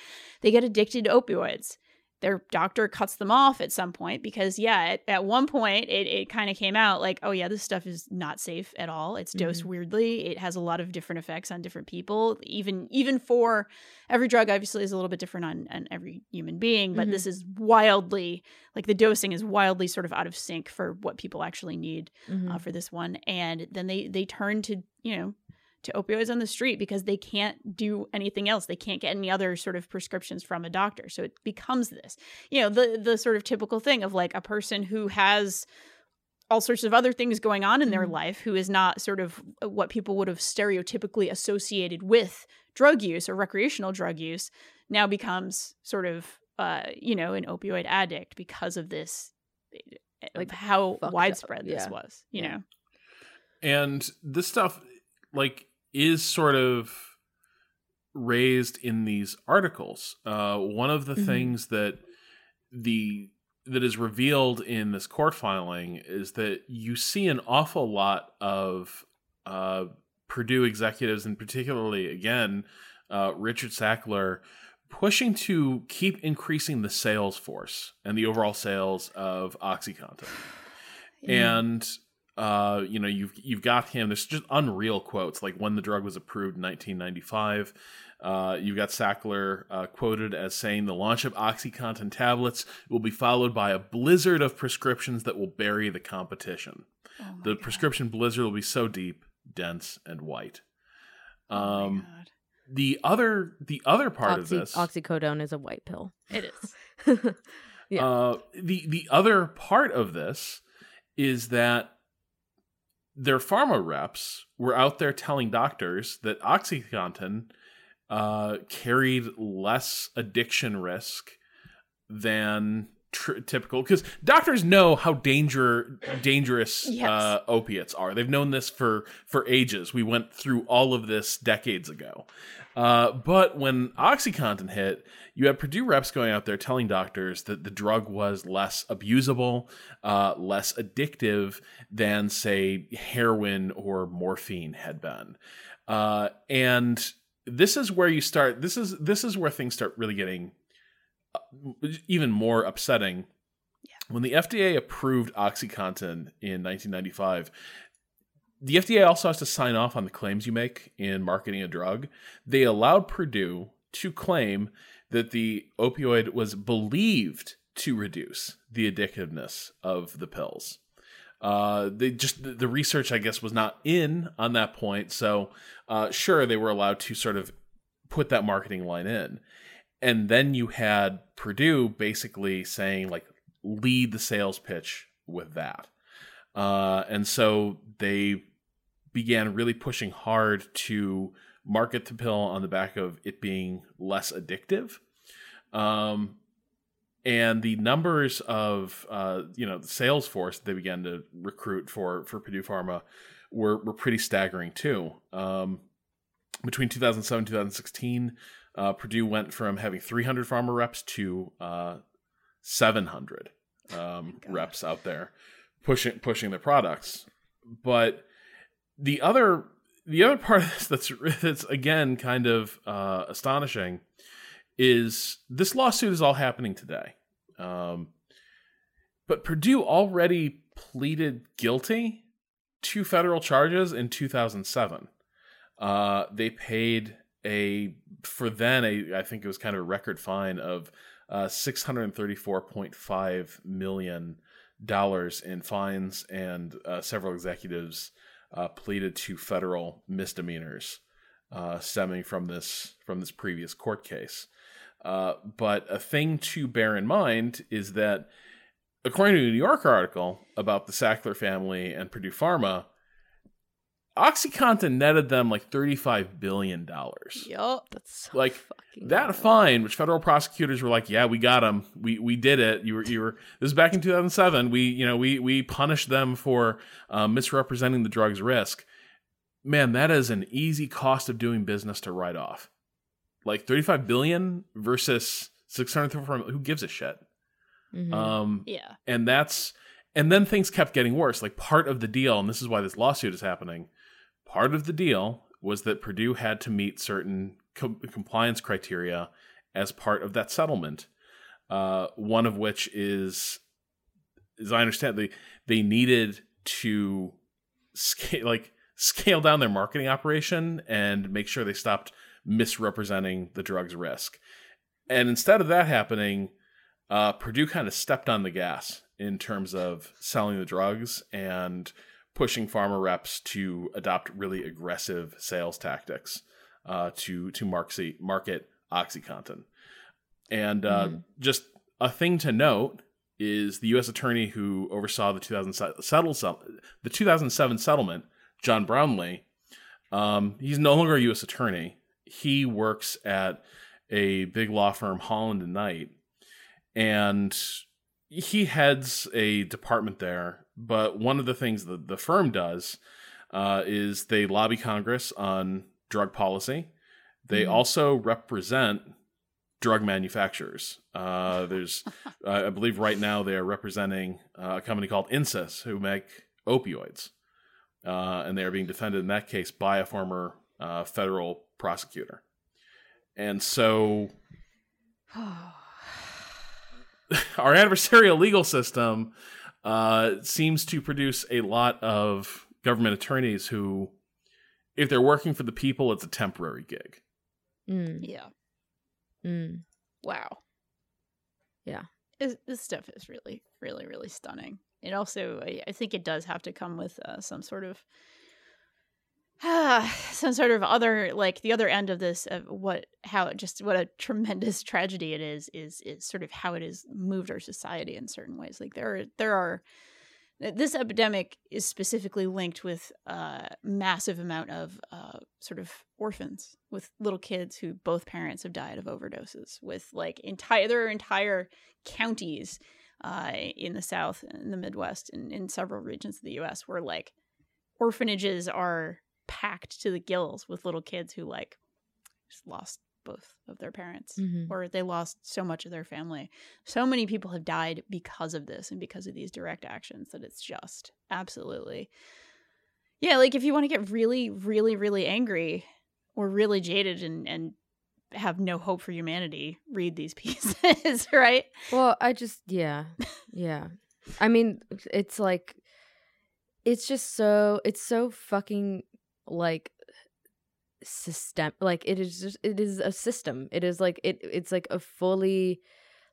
they get addicted to opioids their doctor cuts them off at some point because yeah at, at one point it, it kind of came out like oh yeah this stuff is not safe at all it's dosed mm-hmm. weirdly it has a lot of different effects on different people even even for every drug obviously is a little bit different on, on every human being but mm-hmm. this is wildly like the dosing is wildly sort of out of sync for what people actually need uh, mm-hmm. uh, for this one and then they they turn to you know to opioids on the street because they can't do anything else. They can't get any other sort of prescriptions from a doctor. So it becomes this, you know, the the sort of typical thing of like a person who has all sorts of other things going on in their mm-hmm. life who is not sort of what people would have stereotypically associated with drug use or recreational drug use now becomes sort of uh, you know, an opioid addict because of this like how widespread up. this yeah. was, you yeah. know. And this stuff like is sort of raised in these articles. Uh, one of the mm-hmm. things that the that is revealed in this court filing is that you see an awful lot of uh, Purdue executives, and particularly again uh, Richard Sackler, pushing to keep increasing the sales force and the overall sales of OxyContin. And uh, you know, you've you've got him. There's just unreal quotes, like when the drug was approved in 1995. Uh, you've got Sackler uh, quoted as saying, "The launch of OxyContin tablets will be followed by a blizzard of prescriptions that will bury the competition. Oh the God. prescription blizzard will be so deep, dense, and white." Oh my Um, God. the other the other part of this, oxycodone is a white pill. It is. [LAUGHS] yeah. Uh, the the other part of this is that their pharma reps were out there telling doctors that OxyContin uh, carried less addiction risk than tr- typical because doctors know how danger dangerous Yes. uh, opiates are. They've known this for for ages. We went through all of this decades ago. Uh, but when OxyContin hit, you had Purdue reps going out there telling doctors that the drug was less abusable, uh, less addictive than, say, heroin or morphine had been. Uh, and this is where you start. This is this is where things start really getting uh, even more upsetting. When the FDA approved OxyContin in 1995, the FDA also has to sign off on the claims you make in marketing a drug. They allowed Purdue to claim that the opioid was believed to reduce the addictiveness of the pills. Uh, they just the- research, I guess, was not in on that point. So, uh, sure, they were allowed to sort of put that marketing line in, and then you had Purdue basically saying like lead the sales pitch with that, uh, and so they began really pushing hard to market the pill on the back of it being less addictive. Um, and the numbers of uh, you know the sales force they began to recruit for for Purdue Pharma were were pretty staggering too. Um, between 2007 and 2016, uh, Purdue went from having 300 pharma reps to uh, 700 um, God. reps out there pushing pushing their products. But the other the other part of this that's [LAUGHS] that's again kind of uh, astonishing is this lawsuit is all happening today. Um, but Purdue already pleaded guilty to federal charges in 2007. Uh, they paid a for then a I think it was kind of a record fine of uh, 634.5 million dollars in fines, and uh, several executives uh, pleaded to federal misdemeanors uh, stemming from this from this previous court case. Uh, but a thing to bear in mind is that, according to a New Yorker article about the Sackler family and Purdue Pharma, OxyContin netted them like thirty-five billion dollars. Yup. That's so Like fucking that wild. fine, which federal prosecutors were like, "Yeah, we got them. We we did it. You were you were." This is back in two thousand seven. We you know we we punished them for uh, misrepresenting the drug's risk. Man, that is an easy cost of doing business to write off. Like thirty five billion versus six hundred. Who gives a shit? Mhm. Um, Yeah. and that's and then things kept getting worse like part of the deal and this is why this lawsuit is happening part of the deal was that purdue had to meet certain com- compliance criteria as part of that settlement uh, one of which is as i understand they they needed to scale like scale down their marketing operation and make sure they stopped misrepresenting the drug's risk. And instead of that happening uh, Purdue kind of stepped on the gas in terms of selling the drugs and pushing pharma reps to adopt really aggressive sales tactics uh, to to market market OxyContin. And uh, Mhm. just a thing to note is the U.S. attorney who oversaw the 2000 settle, the 2007 settlement, John Brownlee. Um, he's no longer a U.S. attorney. He works at a big law firm, Holland and Knight, and he heads a department there. But one of the things that the firm does uh, is they lobby Congress on drug policy. They Mhm. also represent drug manufacturers. Uh, there's, [LAUGHS] uh, I believe, right now they are representing uh, a company called Insys who make opioids, uh, and they are being defended in that case by a former uh, federal prosecutor. And so [SIGHS] [LAUGHS] our adversarial legal system uh, seems to produce a lot of government attorneys who, if they're working for the people, it's a temporary gig. Mm, yeah. mm. Wow. Yeah. This, this stuff is really, really, really stunning. It also, I, I think it does have to come with uh, some sort of, [SIGHS] some sort of other, like the other end of this, of what, how, just what a [LAUGHS] tremendous tragedy it is, is, is sort of how it has moved our society in certain ways. Like there are, there are, this epidemic is specifically linked with a massive amount of uh, sort of orphans with little kids who both parents have died of overdoses with like entire there are entire counties uh, in the south in the midwest and in several regions of the us where like orphanages are packed to the gills with little kids who like just lost both of their parents Mhm. or they lost so much of their family. So many people have died because of this and because of these direct actions that it's just absolutely. Yeah, like if you want to get really, really, really angry or really jaded and, and have no hope for humanity, read these [LAUGHS] pieces, right? Well, I just yeah. Yeah. I mean, it's like it's just so it's so fucking like system like it is just it is a system. It is like it it's like a fully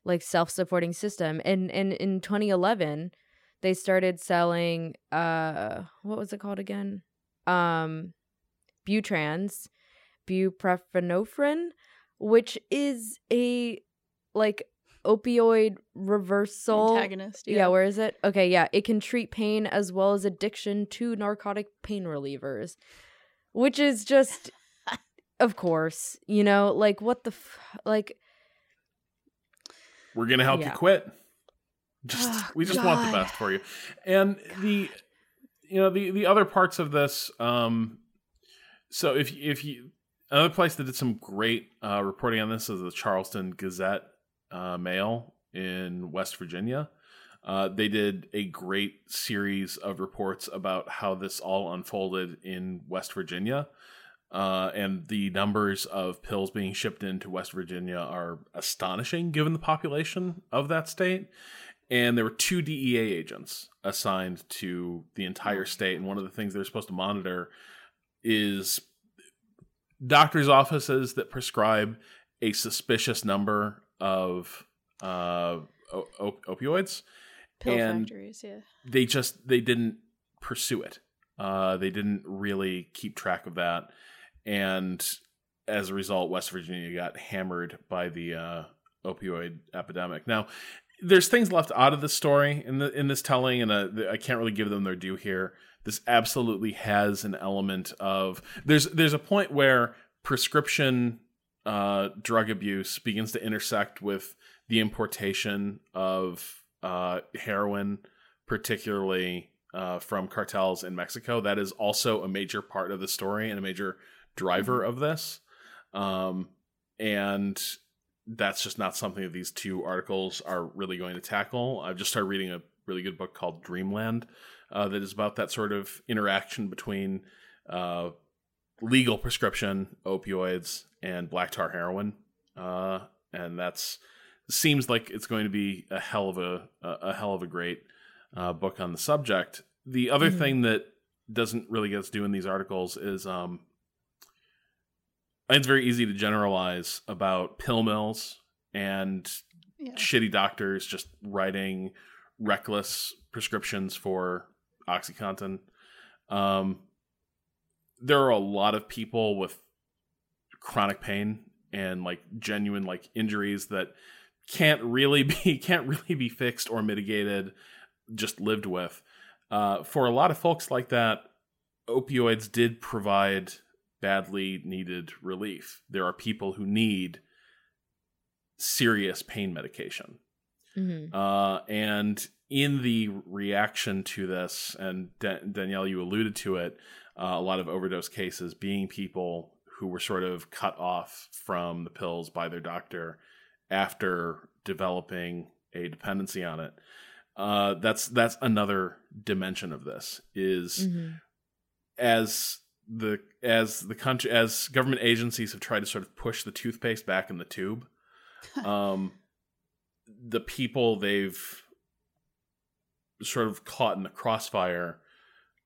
like self-supporting system. And and in 2011 they started selling uh what was it called again? Um Butrans, buprenorphine, which is a like opioid reversal Antagonist. yeah. where is it? Okay, yeah. It can treat pain as well as addiction to narcotic pain relievers, which is just, [LAUGHS] of course, you know, like what the, f- like, We're gonna help Yeah. you quit. Just Oh, we just want the best for you. And the you know the the other parts of this um so if if you another place that did some great uh reporting on this is the Charleston Gazette uh Mail in West Virginia. Uh, they did a great series of reports about how this all unfolded in West Virginia. Uh, and the numbers of pills being shipped into West Virginia are astonishing given the population of that state. And there were two DEA agents assigned to the entire state. And one of the things they're supposed to monitor is doctors' offices that prescribe a suspicious number of uh, o- op- opioids Pill and- factories, yeah. they just they didn't pursue it. Uh, they didn't really keep track of that, and as a result, West Virginia got hammered by the uh, opioid epidemic. Now, there's things left out of the story in the in this telling, and uh, I can't really give them their due here. This absolutely has an element of there's there's a point where prescription uh, drug abuse begins to intersect with the importation of uh, heroin, particularly uh, from cartels in Mexico. That is also a major part of the story and a major driver of this. Um, and that's just not something that these two articles are really going to tackle. I've just started reading a really good book called Dreamland uh, that is about that sort of interaction between uh, legal prescription opioids and black tar heroin. Uh, and that's seems like it's going to be a hell of a a, hell of a great uh, book on the subject. The other Mhm. thing that doesn't really get us do in these articles is um, it's very easy to generalize about pill mills and Yeah. shitty doctors just writing reckless prescriptions for OxyContin. Um, there are a lot of people with chronic pain and like genuine like injuries that can't really [LAUGHS] be can't really be fixed or mitigated, just lived with. Uh, for a lot of folks like that, opioids did provide badly needed relief. There are people who need serious pain medication. mhm. Uh, and in the reaction to this, and Da- Danielle, you alluded to it, uh, a lot of overdose cases being people who were sort of cut off from the pills by their doctor after developing a dependency on it. Uh, that's that's another dimension of this is Mhm. as the as the country as government agencies have tried to sort of push the toothpaste back in the tube [LAUGHS] um, the people they've sort of caught in the crossfire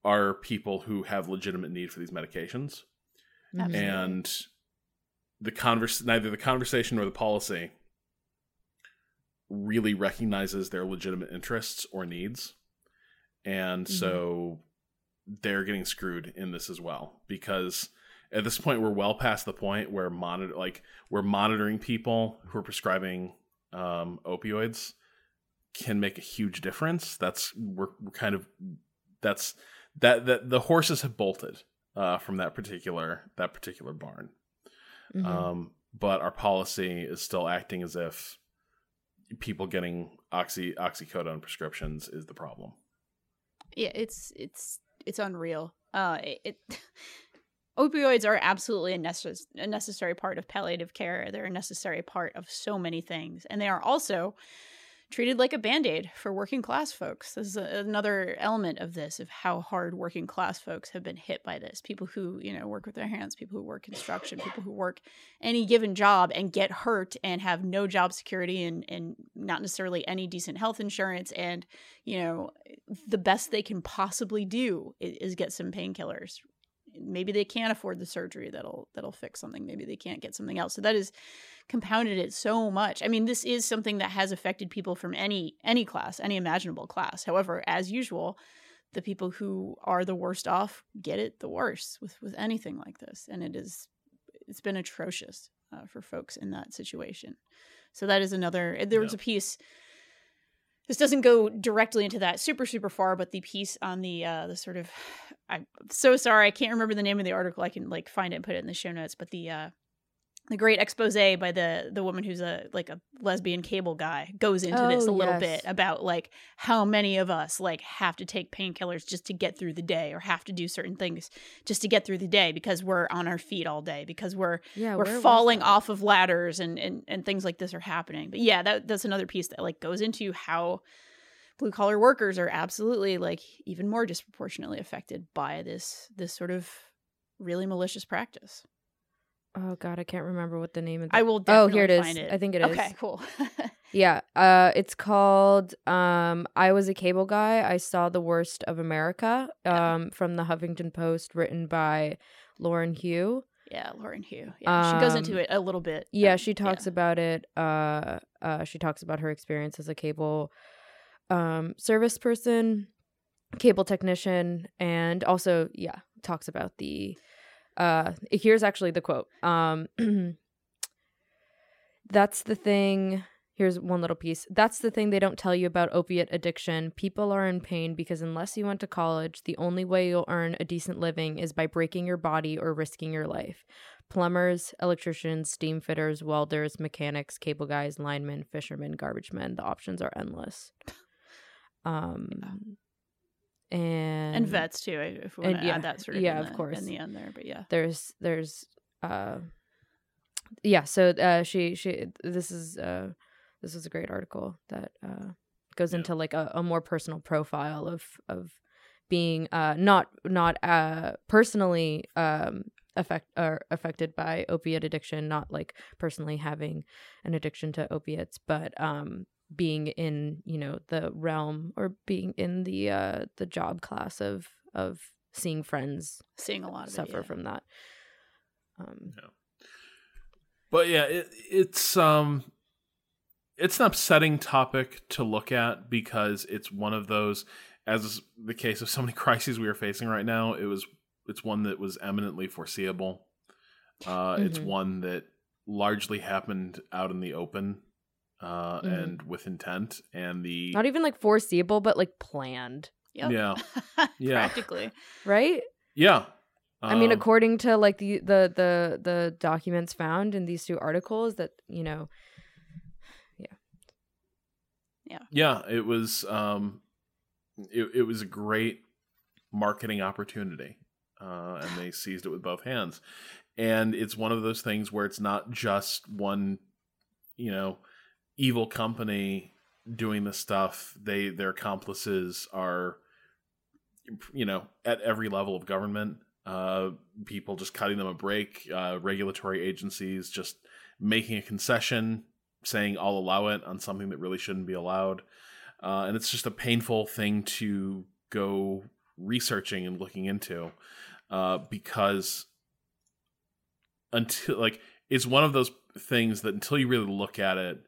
are people who have legitimate need for these medications. Absolutely. and the converse neither the conversation nor the policy really recognizes their legitimate interests or needs. And so they're getting screwed in this as well because at this point we're well past the point where monitor like we're monitoring people who are prescribing um, opioids can make a huge difference. That's we're, we're kind of that's that that the horses have bolted uh, from that particular that particular barn. Mhm. um, but our policy is still acting as if people getting oxy oxycodone prescriptions is the problem. Yeah it's it's it's unreal. Uh it, it [LAUGHS] opioids are absolutely a, necess- a necessary part of palliative care. They're a necessary part of so many things. And they are also treated like a band-aid for working class folks. This is a, another element of this of how hard working class folks have been hit by this. People who you know work with their hands people who work construction people who work any given job and get hurt and have no job security and and not necessarily any decent health insurance and you know the best they can possibly do is, is get some painkillers. Maybe they can't afford the surgery that'll that'll fix something. Maybe they can't get something else. So that has compounded it so much. I mean this is something that has affected people from any any class any imaginable class. However as usual the people who are the worst off get it the worst with with anything like this. And it is it's been atrocious uh, for folks in that situation. So that is another there was Yeah. a piece this doesn't go directly into that super super far but the piece on the uh the sort of [SIGHS] i'm so sorry i can't remember the name of the article. I can like find it and put it in the show notes but the uh the great expose by the the woman who's a like a lesbian cable guy goes into this a Oh, little yes. bit about like how many of us like have to take painkillers just to get through the day or have to do certain things just to get through the day because we're on our feet all day because we're yeah, we're falling off of ladders and, and and things like this are happening. But yeah that that's another piece that like goes into how blue collar workers are absolutely like even more disproportionately affected by this this sort of really malicious practice Oh god, I can't remember what the name of. i will Oh, here it is. it I think it is. okay cool [LAUGHS] Yeah, uh, it's called um, "I Was a Cable Guy. I Saw the Worst of America" um, from the Huffington Post, written by Lauren Hough. yeah lauren hough yeah she goes into Um, it a little bit Yeah, um, she talks about it. Uh, uh, she talks about her experience as a cable um, service person, cable technician, and also, yeah, talks about the. Uh, here's actually the quote. Um, [CLEARS THROAT] that's the thing. Here's one little piece. That's the thing they don't tell you about opiate addiction. People are in pain because unless you went to college, the only way you'll earn a decent living is by breaking your body or risking your life plumbers, electricians, steam fitters, welders, mechanics, cable guys, linemen, fishermen, garbage men. The options are endless. Um, and and vets too if we and want to yeah, add that sort of yeah, in of the- course. in the end there but yeah there's there's uh yeah so uh she she this is uh this is a great article that uh goes Yeah. into like a, a more personal profile of of being uh not not uh personally um affect or affected by opiate addiction not like personally having an addiction to opiates but um being in you know the realm or being in the uh the job class of of seeing friends seeing a lot of suffer it, yeah. from that um But yeah, it, it's um, it's an upsetting topic to look at because it's one of those, as is the case of so many [LAUGHS] crises we are facing right now. It was it's one that was eminently foreseeable. Uh, It's Mhm. one that largely happened out in the open uh, Mhm. and with intent, and the not even like foreseeable but like planned Yep. yeah [LAUGHS] Yeah. practically right yeah. i mean Um, according to like the, the the the documents found in these two articles that you know yeah, yeah, yeah it was um it, it was a great marketing opportunity uh and they seized it with both hands and it's one of those things where it's not just one you know evil company doing this stuff. They their accomplices are you know at every level of government. Uh people just cutting them a break. Uh regulatory agencies just making a concession saying I'll allow it on something that really shouldn't be allowed. Uh, and it's just a painful thing to go researching and looking into uh, because until like it's one of those things that until you really look at it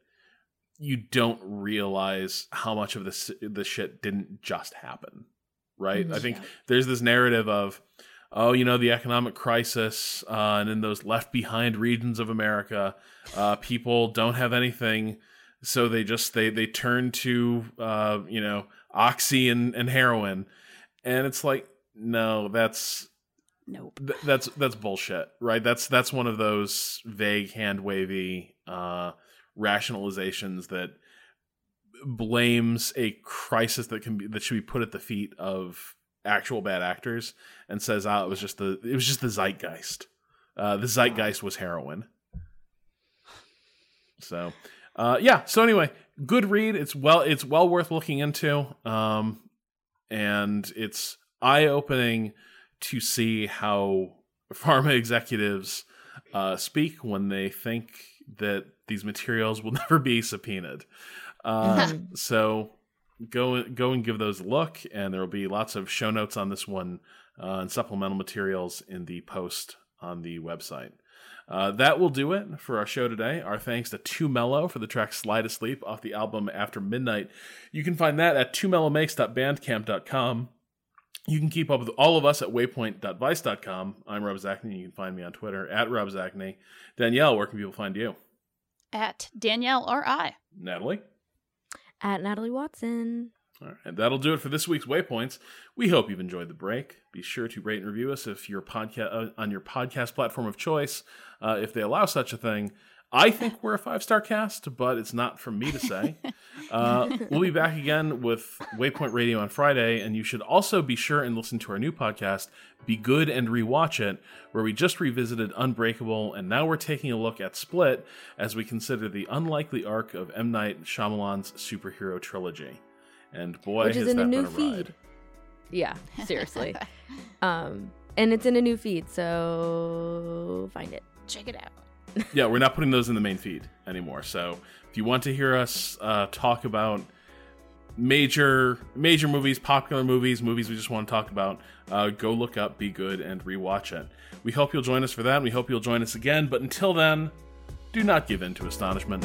you don't realize how much of this the shit didn't just happen right? I think there's this narrative of oh you know the economic crisis uh, and in those left behind regions of america uh, [LAUGHS] people don't have anything. So they just they they turn to uh, you know oxy and, and heroin. And it's like no that's Nope. th- that's that's bullshit, right? That's that's one of those vague, hand wavy uh, rationalizations that blames a crisis that can be that should be put at the feet of actual bad actors and says, "Ah, it was just the it was just the zeitgeist. Uh, the zeitgeist was heroin." So, uh, yeah. So anyway, good read. It's well it's well worth looking into, um, and it's eye opening to see how [LAUGHS] pharma executives uh, speak when they think that these materials will [LAUGHS] never be subpoenaed. Uh, so go go and give those a look, and there will be lots of show notes on this one uh, and supplemental materials in the post on the website. Uh, that will do it for our show today. Our thanks to Too Mellow for the track Slide Asleep off the album After Midnight. You can find that at twomellowmakes.bandcamp.com. You can keep up with all of us at waypoint.vice.com. I'm Rob Zacny. You can find me on Twitter at Rob Zacny. Danielle, where can people find you? At Danielle or I. Natalie? At Natalie Watson. All right, that'll do it for this week's Waypoints. We hope you've enjoyed the break. Be sure to rate and review us if your podcast uh, on your podcast platform of choice, uh, if they allow such a thing. I think we're a five star cast, but it's not for me to say. [LAUGHS] Uh, we'll be back again with Waypoint Radio on Friday, and you should also be sure and listen to our new podcast, Be Good and Rewatch It, where we just revisited Unbreakable, and now we're taking a look at Split as we consider the unlikely arc of M. Night Shyamalan's superhero trilogy. And boy, Which is has in a new been a feed. ride. Yeah, seriously. [LAUGHS] um, and it's in a new feed, so find it. Check it out. Yeah, we're not putting those in the main feed anymore. So if you want to hear us uh, talk about major major movies, popular movies, movies we just want to talk about, uh, go look up Be Good and rewatch it. We hope you'll join us for that. We hope you'll join us again. But until then, do not give in to astonishment.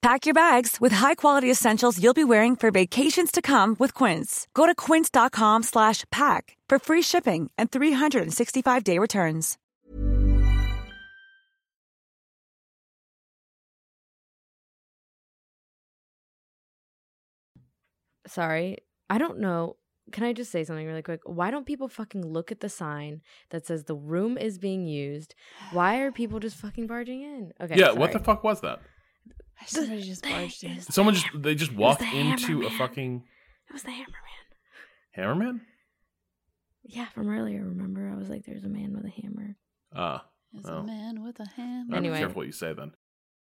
Pack your bags with high-quality essentials you'll be wearing for vacations to come with Quince. Go to quince.com slash pack for free shipping and 365-day returns. Sorry. I don't know. Can I just say something really quick? Why don't people fucking look at the sign that says the room is being used? Why are people just fucking barging in? Okay. yeah, what the fuck was that? Somebody just barged in. Someone just they just walked the into a fucking It was the Hammerman. hammerman. Yeah, from earlier. Remember, I was like, "There's a man with a hammer." Ah, There's Oh. a man with a hammer. uh, Anyway. be careful what you say then.